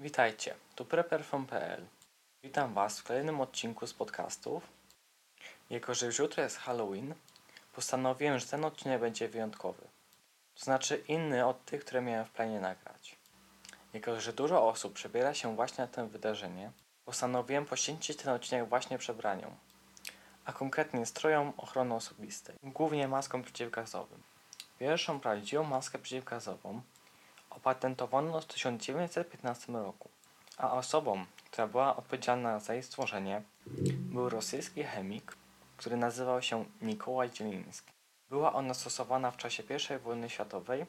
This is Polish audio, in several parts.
Witajcie, tu prepperfrom.pl. Witam Was w kolejnym odcinku z podcastów. Jako, że już jutro jest Halloween, postanowiłem, że ten odcinek będzie wyjątkowy. To znaczy inny od tych, które miałem w planie nagrać. Jako, że dużo osób przebiera się właśnie na to wydarzenie, postanowiłem poświęcić ten odcinek właśnie przebraniom, a konkretnie strojom ochrony osobistej, głównie maskom przeciwgazowym. Pierwszą prawdziwą maskę przeciwgazową opatentowano w 1915 roku, a osobą, która była odpowiedzialna za jej stworzenie, był rosyjski chemik, który nazywał się Nikołaj Zieliński. Była ona stosowana w czasie I wojny światowej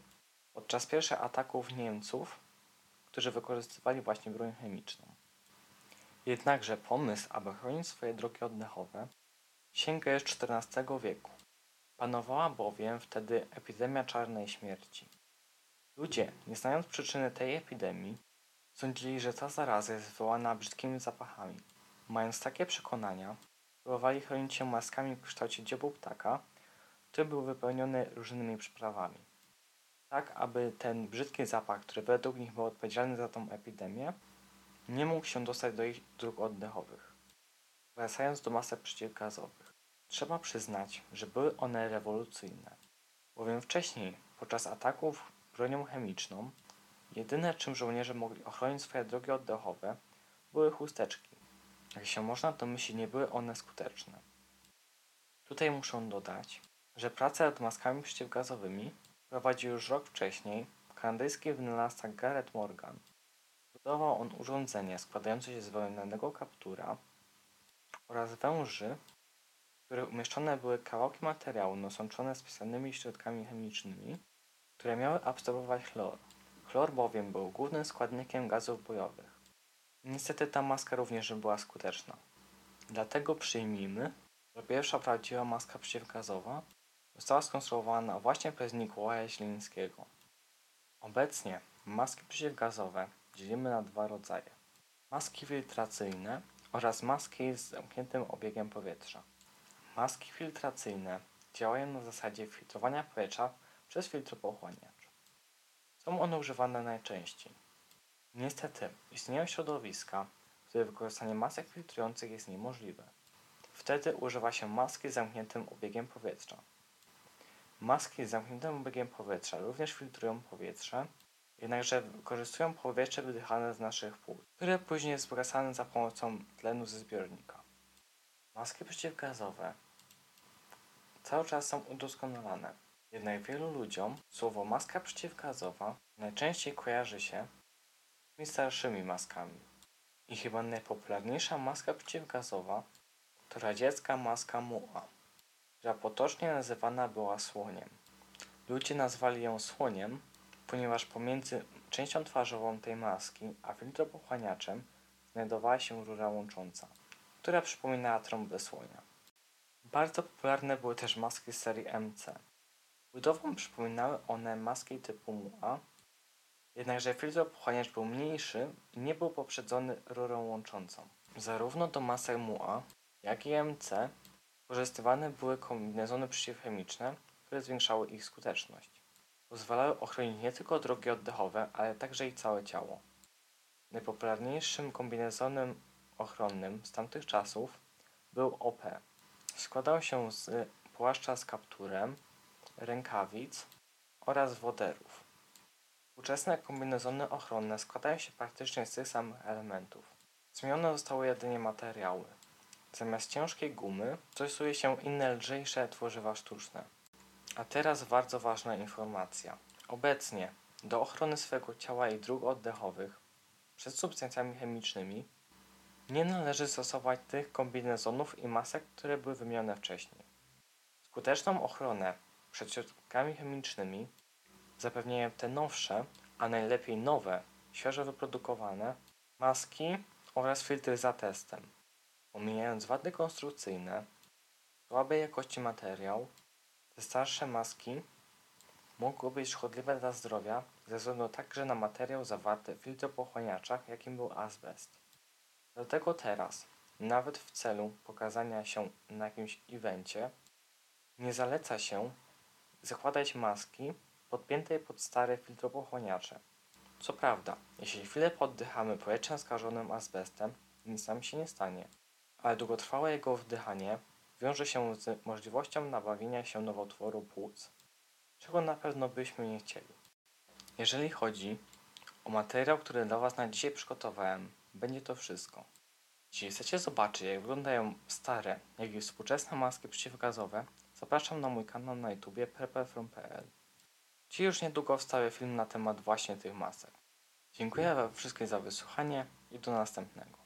podczas pierwszych ataków Niemców, którzy wykorzystywali właśnie broń chemiczną. Jednakże pomysł, aby chronić swoje drogi oddechowe, sięga już XIV wieku. Panowała bowiem wtedy epidemia czarnej śmierci. Ludzie, nie znając przyczyny tej epidemii, sądzili, że ta zaraza jest wywołana brzydkimi zapachami. Mając takie przekonania, próbowali chronić się maskami w kształcie dziobu ptaka, który był wypełniony różnymi przyprawami. Tak, aby ten brzydki zapach, który według nich był odpowiedzialny za tą epidemię, nie mógł się dostać do ich dróg oddechowych. Wracając do masek przeciwgazowych, trzeba przyznać, że były one rewolucyjne, bowiem wcześniej, podczas ataków bronią chemiczną, jedyne czym żołnierze mogli ochronić swoje drogi oddechowe były chusteczki. Jak się można domyślić, nie były one skuteczne. Tutaj muszę dodać, że pracę nad maskami przeciwgazowymi prowadził już rok wcześniej kanadyjski wynalazca Garrett Morgan. Budował on urządzenie składające się z wełnianego kaptura oraz węży, w których umieszczone były kawałki materiału nasączone specjalnymi środkami chemicznymi, które miały absorbować chlor. Chlor bowiem był głównym składnikiem gazów bojowych. Niestety ta maska również nie była skuteczna. Dlatego przyjmijmy, że pierwsza prawdziwa maska przeciwgazowa została skonstruowana właśnie przez Nikołaja Ślińskiego. Obecnie maski przeciwgazowe dzielimy na dwa rodzaje. Maski filtracyjne oraz maski z zamkniętym obiegiem powietrza. Maski filtracyjne działają na zasadzie filtrowania powietrza przez filtropochłaniacz. Są one używane najczęściej. Niestety, istnieją środowiska, w których wykorzystanie masek filtrujących jest niemożliwe. Wtedy używa się maski z zamkniętym obiegiem powietrza. Maski z zamkniętym obiegiem powietrza również filtrują powietrze, jednakże wykorzystują powietrze wydychane z naszych płuc, które później jest zgasane za pomocą tlenu ze zbiornika. Maski przeciwgazowe cały czas są udoskonalane, jednak wielu ludziom słowo maska przeciwgazowa najczęściej kojarzy się z tymi starszymi maskami. I chyba najpopularniejsza maska przeciwgazowa to radziecka maska MUA, która potocznie nazywana była słoniem. Ludzie nazwali ją słoniem, ponieważ pomiędzy częścią twarzową tej maski a filtropochłaniaczem znajdowała się rura łącząca, która przypominała trąbę słonia. Bardzo popularne były też maski serii MC. Budową przypominały one maski typu MUA, jednakże filtropochłaniacz był mniejszy i nie był poprzedzony rurą łączącą. Zarówno do masek MUA, jak i MC wykorzystywane były kombinezony przeciwchemiczne, które zwiększały ich skuteczność. Pozwalały ochronić nie tylko drogi oddechowe, ale także i całe ciało. Najpopularniejszym kombinezonem ochronnym z tamtych czasów był OP. Składał się z płaszcza z kapturem, rękawic oraz woderów. Współczesne kombinezony ochronne składają się praktycznie z tych samych elementów. Zmienione zostały jedynie materiały. Zamiast ciężkiej gumy stosuje się inne lżejsze tworzywa sztuczne. A teraz bardzo ważna informacja. Obecnie do ochrony swego ciała i dróg oddechowych przed substancjami chemicznymi nie należy stosować tych kombinezonów i masek, które były wymienione wcześniej. Skuteczną ochronę przed środkami chemicznymi zapewniają te nowsze, a najlepiej nowe, świeżo wyprodukowane maski oraz filtry za testem. Pomijając wady konstrukcyjne, słabej jakości materiał, te starsze maski mogły być szkodliwe dla zdrowia ze względu także na materiał zawarty w filtropochłaniaczach, jakim był azbest. Dlatego teraz, nawet w celu pokazania się na jakimś evencie, nie zaleca się zakładać maski podpiętej pod stare filtropochłaniacze, Co prawda, jeśli chwilę poddychamy powietrzem skażonym azbestem, nic nam się nie stanie, ale długotrwałe jego wdychanie wiąże się z możliwością nabawienia się nowotworu płuc, czego na pewno byśmy nie chcieli. Jeżeli chodzi o materiał, który dla Was na dzisiaj przygotowałem, będzie to wszystko. Jeśli chcecie zobaczyć, jak wyglądają stare, jak i współczesne maski przeciwgazowe, zapraszam na mój kanał na YouTubie prepperfrom.pl. Ci już niedługo wstawię film na temat właśnie tych masek. Dziękuję Wam wszystkim za wysłuchanie i do następnego.